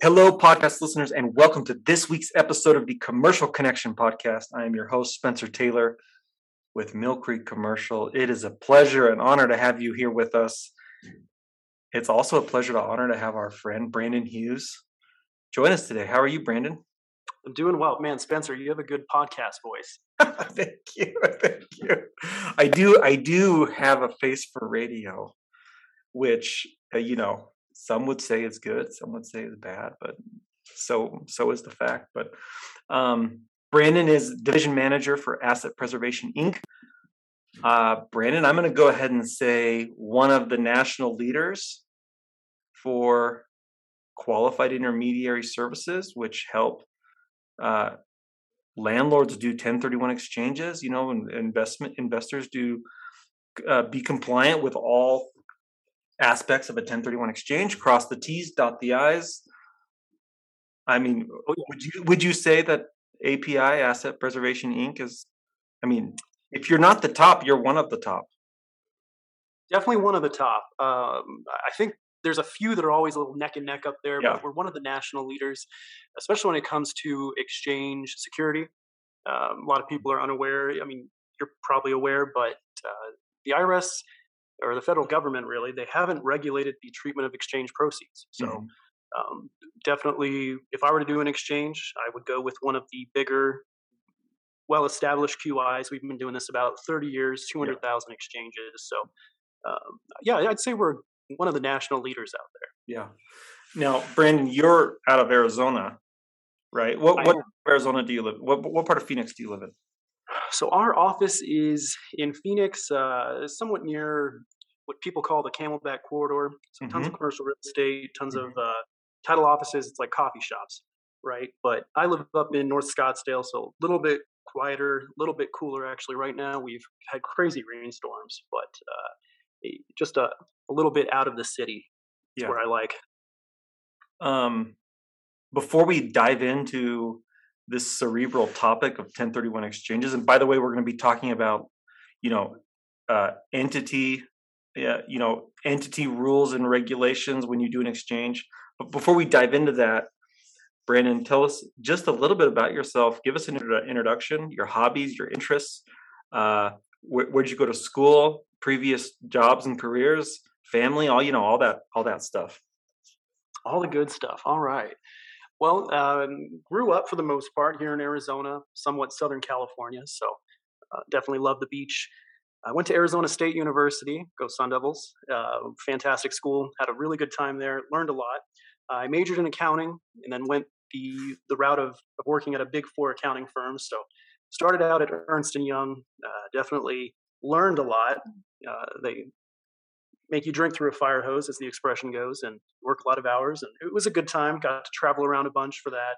Hello, podcast listeners, and welcome to this week's episode of the Commercial Connection podcast. I am your host, Spencer Taylor with Mill Creek Commercial. It is a pleasure and honor to have you here with us. It's also a pleasure to honor to have our friend Brandan Hughes join us today. How are you, Brandan? I'm doing well, man. Spencer, you have a good podcast voice. thank you, thank you. I do, I do have a face for radio, which uh, you know some would say it's good, some would say it's bad, but so so is the fact. But um, Brandan is division manager for Asset Preservation Inc. Uh, Brandan, I'm going to go ahead and say one of the national leaders for qualified intermediary services, which help uh, landlords do 1031 exchanges. You know, investment investors do uh, be compliant with all aspects of a 1031 exchange, cross the T's, dot the I's. I mean, oh, would you would you say that API Asset Preservation Inc. is? I mean, if you're not the top, you're one of the top. Definitely one of the top. Um, I think there's a few that are always a little neck and neck up there, yeah. but we're one of the national leaders, especially when it comes to exchange security. Um, a lot of people are unaware. I mean, you're probably aware, but uh, the IRS or the federal government really they haven't regulated the treatment of exchange proceeds. So mm-hmm. um, definitely if i were to do an exchange i would go with one of the bigger well established qis we've been doing this about 30 years 200000 yeah. exchanges. So um, yeah i'd say we're one of the national leaders out there. Yeah. Now brandan you're out of arizona right? What, what arizona do you live what, what part of phoenix do you live in so our office is in Phoenix, uh, somewhat near what people call the Camelback Corridor. So mm-hmm. tons of commercial real estate, tons mm-hmm. of uh, title offices. It's like coffee shops, right? But I live up in North Scottsdale, so a little bit quieter, a little bit cooler actually. Right now, we've had crazy rainstorms, but uh, just a, a little bit out of the city. Yeah. where I like. Um, before we dive into this cerebral topic of 1031 exchanges. And by the way, we're going to be talking about, you know, uh, entity, uh, you know, entity rules and regulations when you do an exchange. But before we dive into that, Brandan, tell us just a little bit about yourself. Give us an introduction, your hobbies, your interests. Uh, where, where'd you go to school? Previous jobs and careers, family, all you know, all that, all that stuff. All the good stuff. All right. Well, um, grew up for the most part here in Arizona, somewhat Southern California, so uh, definitely love the beach. I went to Arizona State University, go Sun Devils. Uh, fantastic school, had a really good time there, learned a lot. I majored in accounting and then went the the route of, of working at a big four accounting firm. So started out at Ernst and Young, uh, definitely learned a lot. Uh, they make you drink through a fire hose, as the expression goes, and work a lot of hours. And it was a good time. Got to travel around a bunch for that.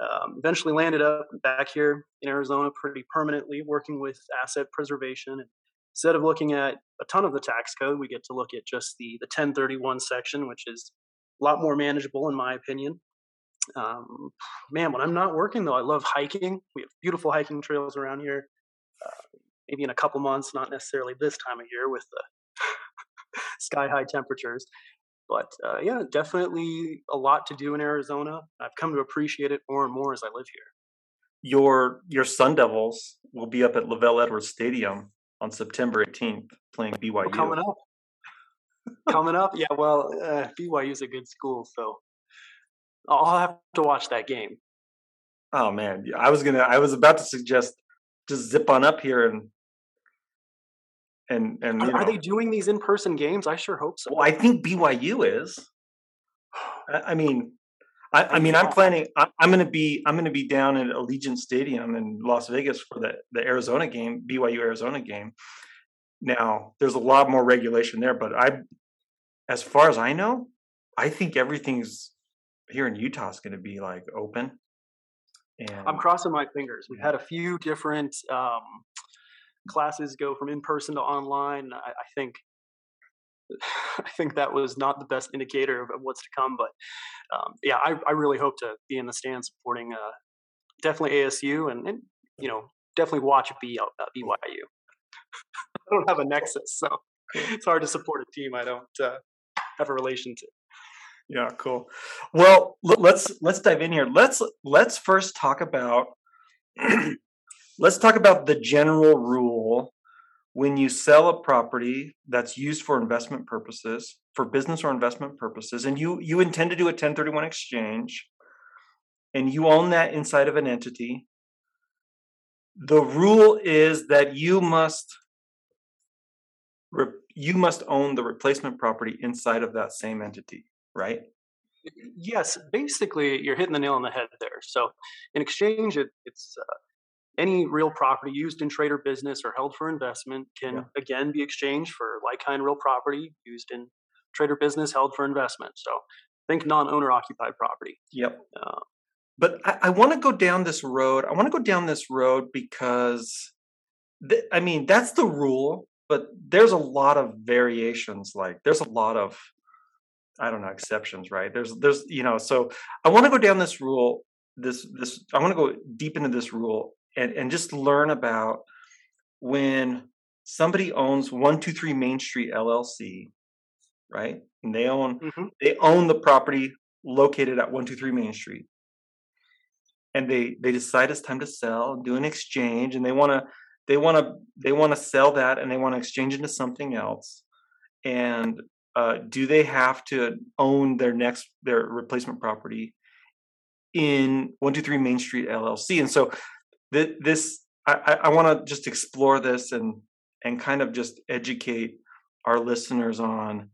Um, eventually landed up back here in Arizona pretty permanently, working with asset preservation. And instead of looking at a ton of the tax code, we get to look at just the the 1031 section, which is a lot more manageable in my opinion. Um, man, when I'm not working though, I love hiking. We have beautiful hiking trails around here. Uh, maybe in a couple months, not necessarily this time of year with the sky high temperatures. But uh, yeah, definitely a lot to do in Arizona. I've come to appreciate it more and more as I live here. Your your Sun Devils will be up at LaVell Edwards Stadium on September 18th playing BYU. coming up. coming up, yeah. Well, uh, BYU is a good school, so I'll have to watch that game. Oh man, I was gonna. I was about to suggest just zip on up here and and and are, are, they doing these in person games? I sure hope so. Well, I think BYU is. I, mean, I, I, mean, I'm planning. I, am going to be. I'm going to be down at Allegiant Stadium in Las Vegas for the the Arizona game, BYU Arizona game. Now, there's a lot more regulation there, but I, as far as I know, I think everything's here in Utah is going to be like open. And I'm crossing my fingers. We've had a few different um, classes go from in person to online. I, I think I think that was not the best indicator of what's to come. But um, yeah, I, I, really hope to be in the stand supporting uh, definitely ASU and, and, you know definitely watch B, uh, BYU. I don't have a nexus, so it's hard to support a team I don't uh, have a relation to. Yeah, cool. Well, let's let's dive in here. Let's let's first talk about let's talk about the general rule when you sell a property that's used for investment purposes, for business or investment purposes, and you you intend to do a 1031 exchange and you own that inside of an entity, the rule is that you must you must own the replacement property inside of that same entity right? Yes, basically, you're hitting the nail on the head there. So, in exchange, it, it's uh, any real property used in trade or business or held for investment can yeah. again be exchanged for like kind real property used in trade or business held for investment. So, think non-owner occupied property. Yep. Uh, but I, I want to go down this road. I want to go down this road because, th- I mean, that's the rule. But there's a lot of variations. Like, there's a lot of I don't know exceptions, right? There's there's you know, so I want to go down this rule, this this I want to go deep into this rule and and just learn about when somebody owns 123 Main Street LLC, right? And they own mm-hmm. they own the property located at 123 Main Street. And they they decide it's time to sell, do an exchange and they want to they want to they want to sell that and they want to exchange into something else and uh, do they have to own their next their replacement property in 123 Main Street LLC? And so th- this I, I want to just explore this and and kind of just educate our listeners on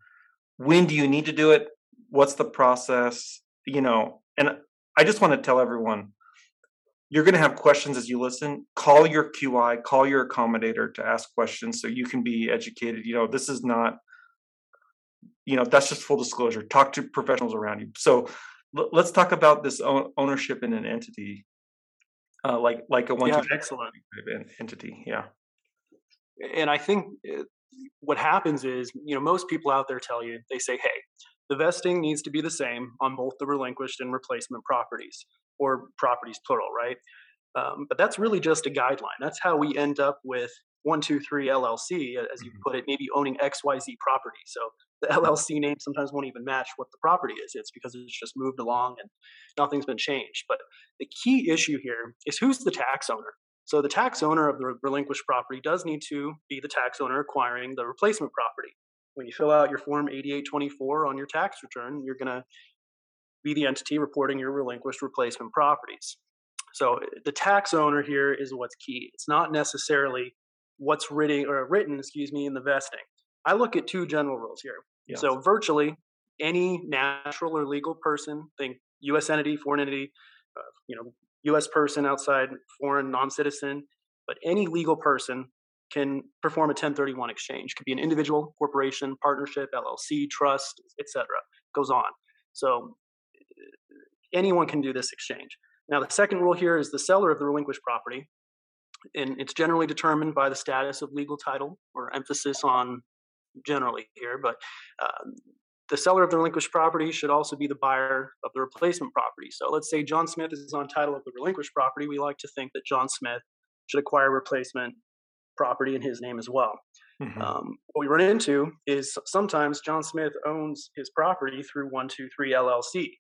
when do you need to do it? What's the process? You know, and I just want to tell everyone you're going to have questions as you listen. Call your QI, call your accommodator to ask questions so you can be educated. You know, this is not you know that's just full disclosure talk to professionals around you so l- let's talk about this ownership in an entity uh, like like a one yeah, excellent entity yeah. And i think uh, what happens is you know most people out there tell you they say hey the vesting needs to be the same on both the relinquished and replacement properties or properties plural right? Um, but that's really just a guideline. That's how we end up with 123 LLC, as you mm-hmm. put it, maybe owning XYZ property. So the LLC name sometimes won't even match what the property is. It's because it's just moved along and nothing's been changed. But the key issue here is who's the tax owner? So the tax owner of the relinquished property does need to be the tax owner acquiring the replacement property. When you fill out your Form 8824 on your tax return, you're going to be the entity reporting your relinquished replacement properties. So the tax owner here is what's key. It's not necessarily what's written or written, excuse me, in the vesting. I look at two general rules here. Yes. So virtually any natural or legal person, think U.S. entity, foreign entity, uh, you know, U.S. person outside, foreign non-citizen, but any legal person can perform a 1031 exchange. Could be an individual, corporation, partnership, LLC, trust, etc. Goes on. So anyone can do this exchange. Now, the second rule here is the seller of the relinquished property and it's generally determined by the status of legal title or emphasis on generally here, but uh, the seller of the relinquished property should also be the buyer of the replacement property. So let's say John Smith is on title of the relinquished property. We like to think that John Smith should acquire replacement property in his name as well. Mm-hmm. Um, what we run into is sometimes John Smith owns his property through 123 LLC.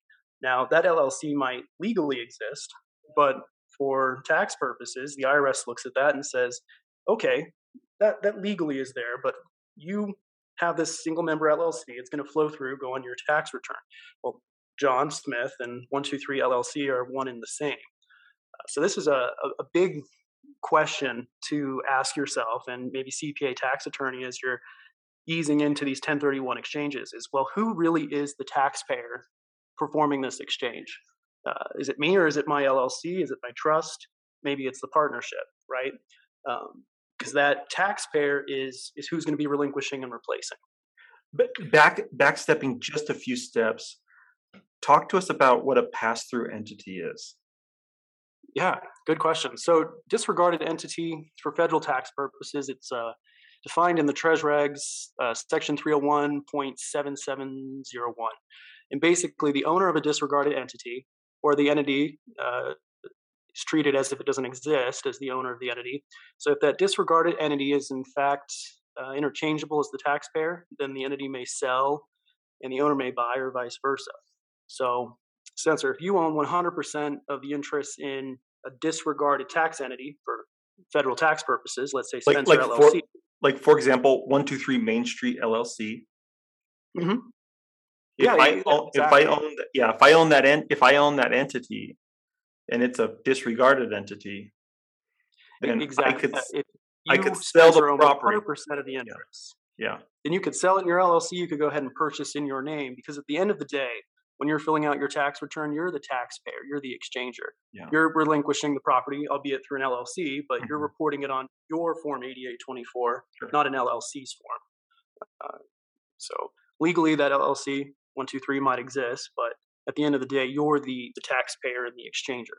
Now, that LLC might legally exist, but for tax purposes, the IRS looks at that and says, okay, that, that legally is there, but you have this single member LLC. It's going to flow through, go on your tax return. Well, John Smith and 123 LLC are one in the same. Uh, so this is a, a, a big question to ask yourself and maybe CPA tax attorney as you're easing into these 1031 exchanges is well, who really is the taxpayer performing this exchange? Uh, is it me or is it my LLC? Is it my trust? Maybe it's the partnership, right? Because um, that taxpayer is is who's going to be relinquishing and replacing. But back backstepping just a few steps, talk to us about what a pass through entity is. Yeah, good question. So disregarded entity for federal tax purposes, it's uh, defined in the Treas Regs, uh, section 301.7701. And basically, the owner of a disregarded entity or the entity uh, is treated as if it doesn't exist as the owner of the entity. So if that disregarded entity is in fact uh, interchangeable as the taxpayer, then the entity may sell and the owner may buy or vice versa. So, Spencer, if you own 100% of the interest in a disregarded tax entity for federal tax purposes, let's say Like Spencer like LLC. for like for example, one two three Main Street LLC. Mhm. If Yeah, I yeah, own, if I own yeah if I own that en- if I own that entity, and it's a disregarded entity, then exactly. I could Uh, if I could sell the property. 100% of the interest, yeah then you could sell it in your LLC. You could go ahead and purchase in your name because at the end of the day, when you're filling out your tax return, you're the taxpayer, you're the exchanger. Yeah. You're relinquishing the property, albeit through an LLC, but you're Mhm. reporting it on your Form 8824, Sure. not an LLC's form. Uh, so legally, that LLC 123 might exist, but at the end of the day, you're the, the taxpayer and the exchanger.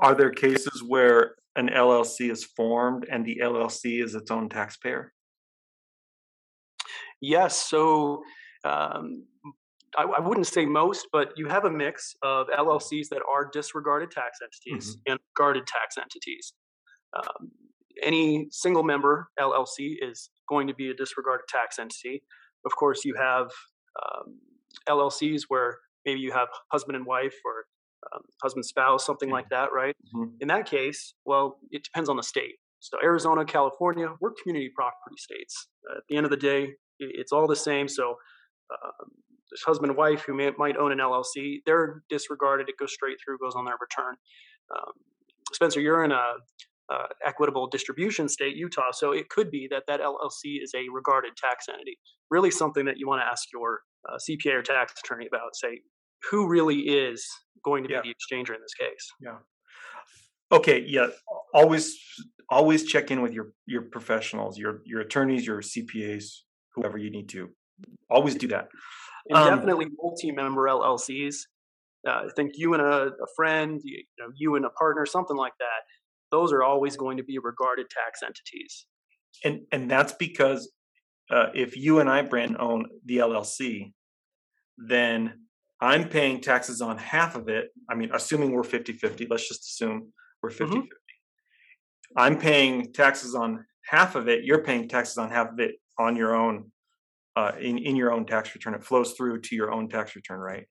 Are- there cases where an LLC is formed and the LLC is its own taxpayer? Yes. So um, I, I wouldn't say most, but you have a mix of LLCs that are disregarded tax entities and guarded tax entities. Um, any single member LLC is going to be a disregarded tax entity. Of course, you have um, LLCs where maybe you have husband and wife or um, husband spouse, something like that, right? Mhm. In that case, well, it depends on the state. So Arizona, California, we're community property states. Uh, at the end of the day, it's all the same. So um, this husband and wife who may, might own an LLC, they're disregarded. It goes straight through, goes on their return. Um, Spencer, you're in a uh, equitable distribution state, Utah, so it could be that that LLC is a regarded tax entity. Really, something that you want to ask your uh, CPA or tax attorney about. Say, who really is going to Yeah. be the exchanger in this case? Yeah. Okay. Yeah. Always, always check in with your your professionals, your your attorneys, your CPAs, whoever you need to. Always do that. and Um, definitely multi-member LLCs. Uh, I think you and a, a friend, you, you know, you and a partner, something like that. Those are always going to be regarded tax entities. And and that's because uh, if you and I, Brent, own the LLC, then I'm paying taxes on half of it. I mean, assuming we're 50-50, let's just assume we're 50-50. I'm paying taxes on half of it. You're paying taxes on half of it on your own, uh, in in your own tax return. It flows through to your own tax return, right?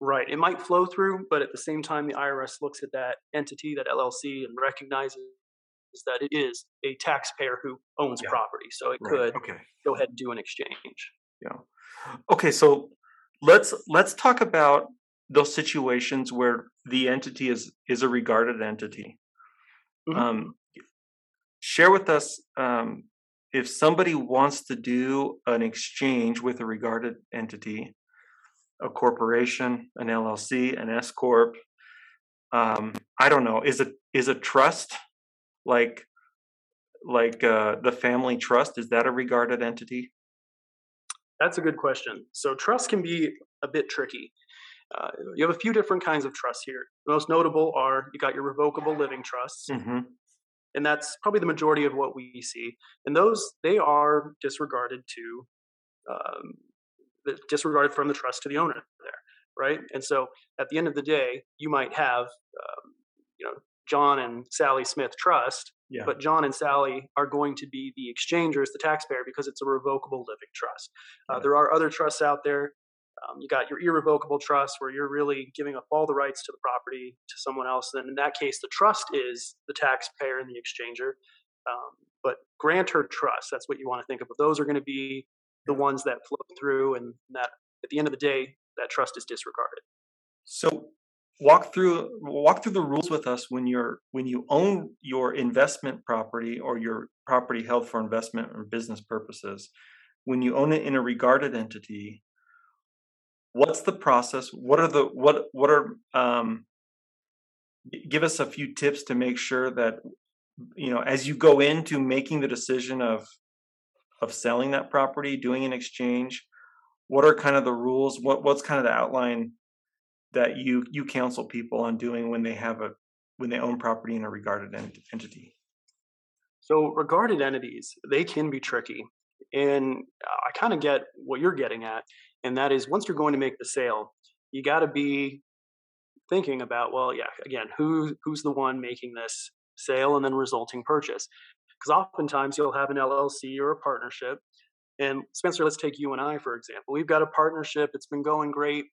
Right. It might flow through, but at the same time, the IRS looks at that entity, that LLC, and recognizes that it is a taxpayer who owns Yeah. property. So it Right. could Okay. go ahead and do an exchange. Yeah. Okay, so let's let's talk about those situations where the entity is is a regarded entity. Mhm. Um, share with us um, if somebody wants to do an exchange with a regarded entity, a corporation, an LLC, an S corp. Um, I don't know. Is it is a trust like like uh, the family trust? Is that a regarded entity? That's a good question. So trust can be a bit tricky. Uh, you have a few different kinds of trusts here. The most notable are you got your revocable living trusts, hmm and that's probably the majority of what we see. And those they are disregarded to um, disregarded from the trust to the owner there, right? And so at the end of the day, you might have um, you know John and Sally Smith Trust, Yeah. but John and Sally are going to be the exchangers, the taxpayer, because it's a revocable living trust. Uh, Right. there are other trusts out there. Um, you got your irrevocable trust where you're really giving up all the rights to the property to someone else. Then in that case, the trust is the taxpayer and the exchanger. Um, but grantor trust, that's what you want to think of. But those are going to be the ones that flow through, and that at the end of the day, that trust is disregarded. So walk through walk through the rules with us when you're when you own your investment property or your property held for investment or business purposes. When you own it in a regarded entity, what's the process? What are the what what are um give us a few tips to make sure that you know as you go into making the decision of of selling that property, doing an exchange, what are kind of the rules? What what's kind of the outline that you you counsel people on doing when they have a when they own property in a regarded ent- entity? So regarded entities, they can be tricky. And I kind of get what you're getting at. And that is once you're going to make the sale, you got to be thinking about, well, yeah, again, who who's the one making this sale and then resulting purchase? Because oftentimes you'll have an LLC or a partnership. And Spencer, let's take you and I, for example. We've got a partnership, it's been going great.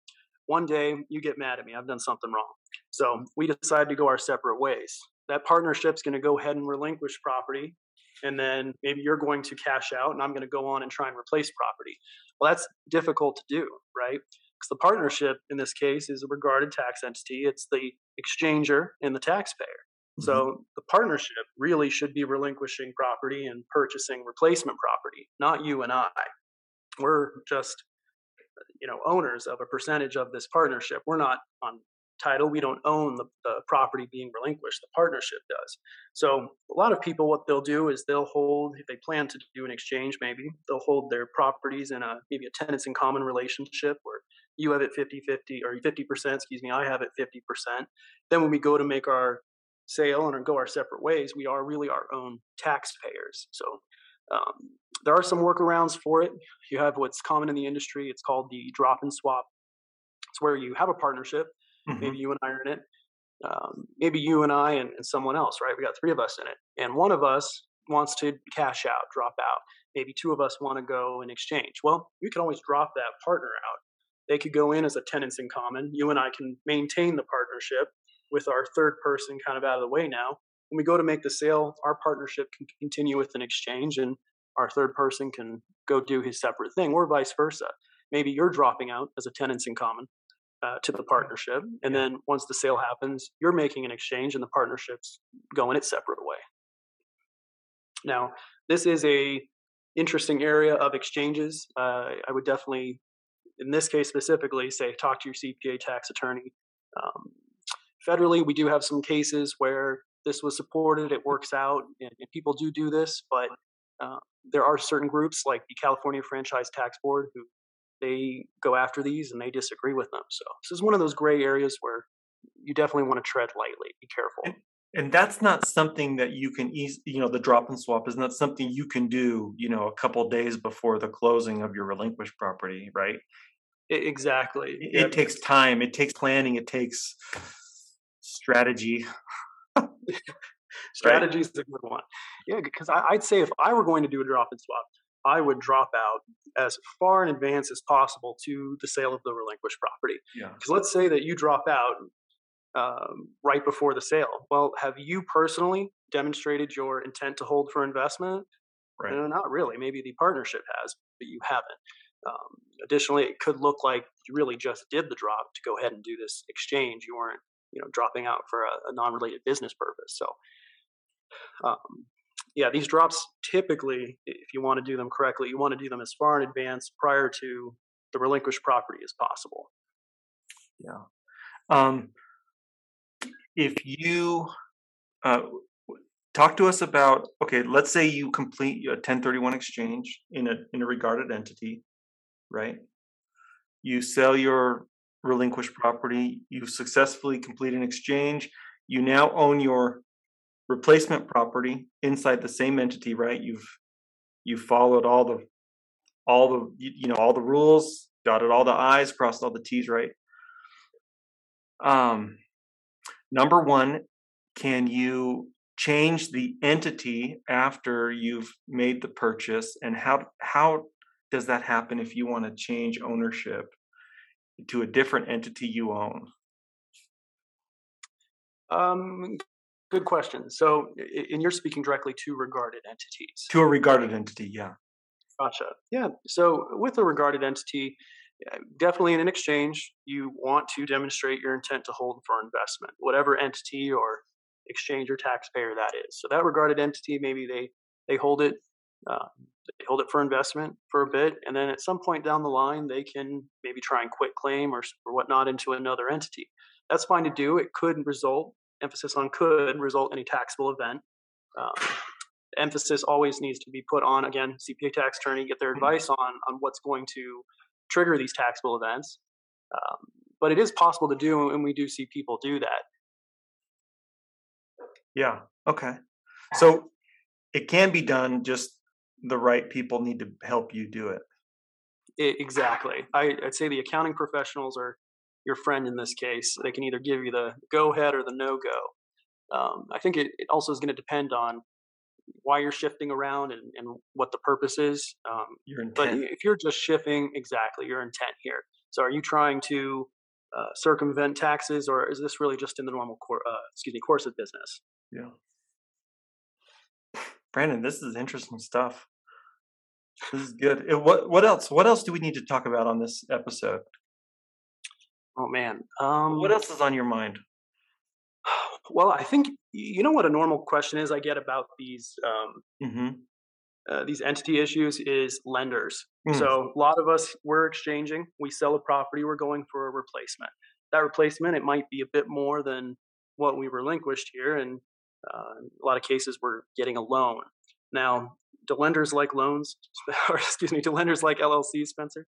One day you get mad at me. I've done something wrong. So we decide to go our separate ways. That partnership's going to go ahead and relinquish property. And then maybe you're going to cash out and I'm going to go on and try and replace property. Well, that's difficult to do, right? Because the partnership in this case is a regarded tax entity, it's the exchanger and the taxpayer. Mm-hmm. So the partnership really should be relinquishing property and purchasing replacement property, not you and I. We're just you know owners of a percentage of this partnership. We're not on title. We don't own the, the property being relinquished. The partnership does. So a lot of people, what they'll do is they'll hold, if they plan to do an exchange, maybe they'll hold their properties in a maybe a tenants in common relationship where you have it 50 50 or 50%, excuse me, I have it 50%. Then when we go to make our sale and go our separate ways, we are really our own taxpayers. So um, there are some workarounds for it. You have what's common in the industry. It's called the drop and swap. It's where you have a partnership Mm-hmm. Maybe you and I are in it. Um, maybe you and I and, and someone else, right? We got three of us in it. And one of us wants to cash out, drop out. Maybe two of us want to go and exchange. Well, we can always drop that partner out. They could go in as a tenants in common. You and I can maintain the partnership with our third person kind of out of the way now. When we go to make the sale, our partnership can continue with an exchange and our third person can go do his separate thing or vice versa. Maybe you're dropping out as a tenants in common uh, to the partnership. And then once the sale happens, you're making an exchange and the partnership's going its separate way. Now, this is a interesting area of exchanges. Uh, I would definitely, in this case specifically, say talk to your CPA tax attorney. Um, federally, we do have some cases where this was supported, it works out, and, and people do do this, but uh, there are certain groups like the California Franchise Tax Board who they go after these and they disagree with them. So this is one of those gray areas where you definitely want to tread lightly. Be careful. And, and that's not something that you can ease. You know, the drop and swap is not something you can do. You know, a couple days before the closing of your relinquished property, right? Exactly. It, it takes time. It takes planning. It takes strategy. strategy is a good one. Yeah, because I'd say if I were going to do a drop and swap, I would drop out as far in advance as possible to the sale of the relinquished property. Yeah. Because yeah. let's say that you drop out um, right before the sale. Well, have you personally demonstrated your intent to hold for investment? Right. No, not really. Maybe the partnership has, but you haven't. Um, additionally, it could look like you really just did the drop to go ahead and do this exchange. You weren't, you know, dropping out for a, a non-related business purpose. So, um, yeah, these drops typically, if you want to do them correctly, you want to do them as far in advance prior to the relinquished property as possible. Yeah. Um, if you uh, talk to us about okay, let's say you complete a 1031 exchange in a in a regarded entity, right? You sell your relinquished property. You successfully complete an exchange. You now own your replacement property inside the same entity, right? You've you've followed all the all the you know all the rules, dotted all the I's, crossed all the T's, right? Um, number one, can you change the entity after you've made the purchase, and how how does that happen if you want to change ownership to a different entity you own? Um, Good question. So, and you're speaking directly to regarded entities. To a regarded entity, yeah. Gotcha. Yeah. So, with a regarded entity, definitely in an exchange, you want to demonstrate your intent to hold for investment, whatever entity or exchange or taxpayer that is. So, that regarded entity, maybe they they hold it. Uh, they hold it for investment for a bit, and then at some point down the line, they can maybe try and quit claim or, or whatnot into another entity. That's fine to do. It could result emphasis on could result in a taxable event. Um, emphasis always needs to be put on again CPA tax attorney get their mm-hmm. advice on on what's going to trigger these taxable events. Um, but it is possible to do, and we do see people do that. Yeah. Okay. So it can be done. Just the right people need to help you do it. it exactly. I, I'd say the accounting professionals are your friend in this case. They can either give you the go ahead or the no go. Um, I think it, it also is going to depend on why you're shifting around and, and what the purpose is. Um, your intent. But if you're just shifting, exactly your intent here. So are you trying to uh, circumvent taxes, or is this really just in the normal cor- uh, excuse me course of business? Yeah. Brandan, this is interesting stuff. This is good. What what else? What else do we need to talk about on this episode? Oh man, um, what else is on your mind? Well, I think you know what a normal question is I get about these um, hmm uh, these entity issues is lenders. Mm. So a lot of us we're exchanging. We sell a property. We're going for a replacement. That replacement it might be a bit more than what we relinquished here, and uh, a lot of cases we're getting a loan. Now, do lenders like loans? or excuse me, do lenders like LLCs, Spencer?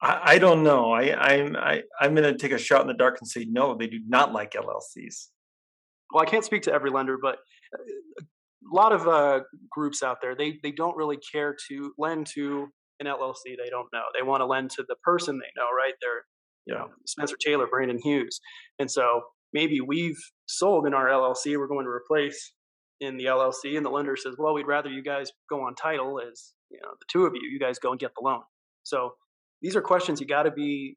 I, I don't know. I I'm I, I'm going to take a shot in the dark and say no. They do not like LLCs. Well, I can't speak to every lender, but uh, a lot of uh, groups out there they they don't really care to lend to an LLC they don't know. They want to lend to the person they know, right? They're you know Spencer Taylor, Brandan Hughes, and so maybe we've sold in our LLC. We're going to replace in the LLC, and the lender says, "Well, we'd rather you guys go on title as you know the two of you. You guys go and get the loan." So these are questions you got to be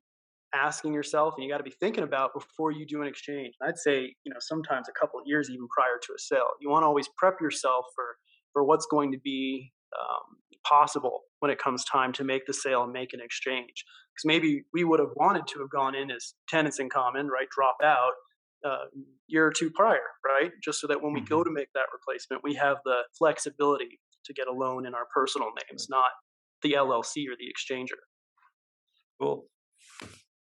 asking yourself and you got to be thinking about before you do an exchange. I'd say, you know, sometimes a couple of years even prior to a sale. You want to always prep yourself for for what's going to be um, possible when it comes time to make the sale and make an exchange. Because maybe we would have wanted to have gone in as tenants in common, right? Drop out uh, year or two prior, right? Just so that when we Mm-hmm. go to make that replacement, we have the flexibility to get a loan in our personal names, not the LLC or the exchanger. Cool.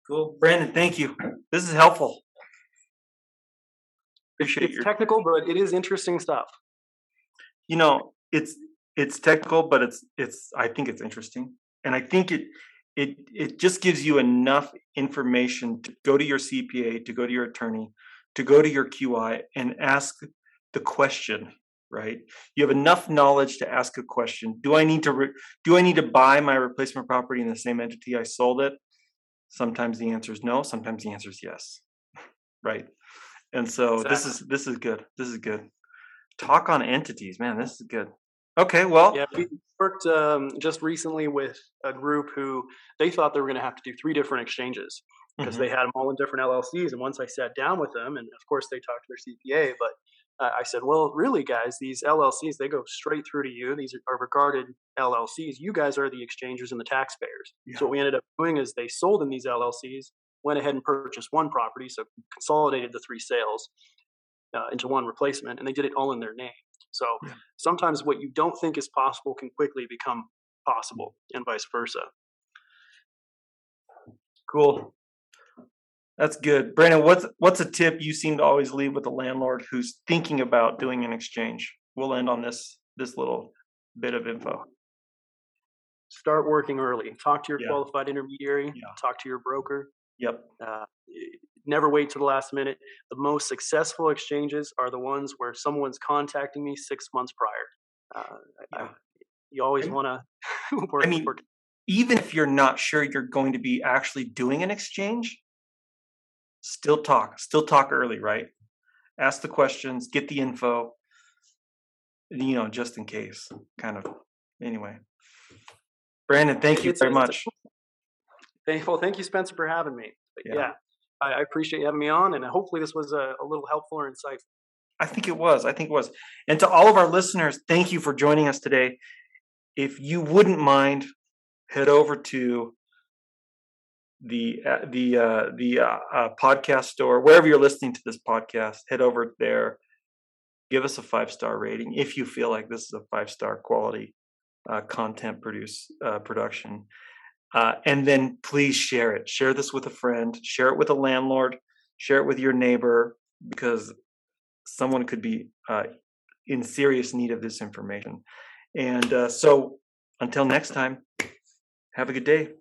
Cool. Brandan, thank you. This is helpful. Appreciate It's your technical, but it is interesting stuff. you know, it's it's technical, but it's it's I think it's interesting. And I think it it it just gives you enough information to go to your CPA, to go to your attorney, to go to your QI and ask the question, right? You have enough knowledge to ask a question. Do I need to re- do I need to buy my replacement property in the same entity I sold it? Sometimes the answer is no, sometimes the answer is yes. Right? And so this is this is good. This is good. Talk on entities, man. This is good. Okay, well, Yeah, we worked um, just recently with a group who they thought they were going to have to do three different exchanges because mhm, they had them all in different LLCs. And once I sat down with them, and of course they talked to their CPA, but I said, well, really, guys, these LLCs they go straight through to you. These are regarded LLCs. You guys are the exchangers and the taxpayers. Yeah. So what we ended up doing is they sold in these LLCs, went ahead and purchased one property, so consolidated the three sales uh, into one replacement, and they did it all in their name. So Yeah. sometimes what you don't think is possible can quickly become possible, and vice versa. cool. That's good. Brandan, what's what's a tip you seem to always leave with a landlord who's thinking about doing an exchange? We'll end on this this little bit of info. Start working early. Talk to your Yeah. qualified intermediary. Yeah. Talk to your broker. Yep. Uh, never wait to the last minute. The most successful exchanges are the ones where someone's contacting me six months prior. Uh, I- you always want to work. I mean, work. even if you're not sure you're going to be actually doing an exchange, still talk. Still talk early, right? Ask the questions, get the info, you know, just in case. Kind of. Anyway. Brandan, thank you very much. Thank, well, thank you, Spencer, for having me. But Yeah. yeah, I, I appreciate you having me on, and hopefully this was a, a little helpful or insightful. I think it was. I think it was. And to all of our listeners, thank you for joining us today. If you wouldn't mind, head over to the uh, the uh, the uh, uh, podcast store wherever you're listening to this podcast. Head over there. Give us a five star rating if you feel like this is a five star quality uh, content produce uh, production. And then please share it. Share this with a friend. Share it with a landlord. Share it with your neighbor because someone could be in serious need of this information. And so, until next time, have a good day.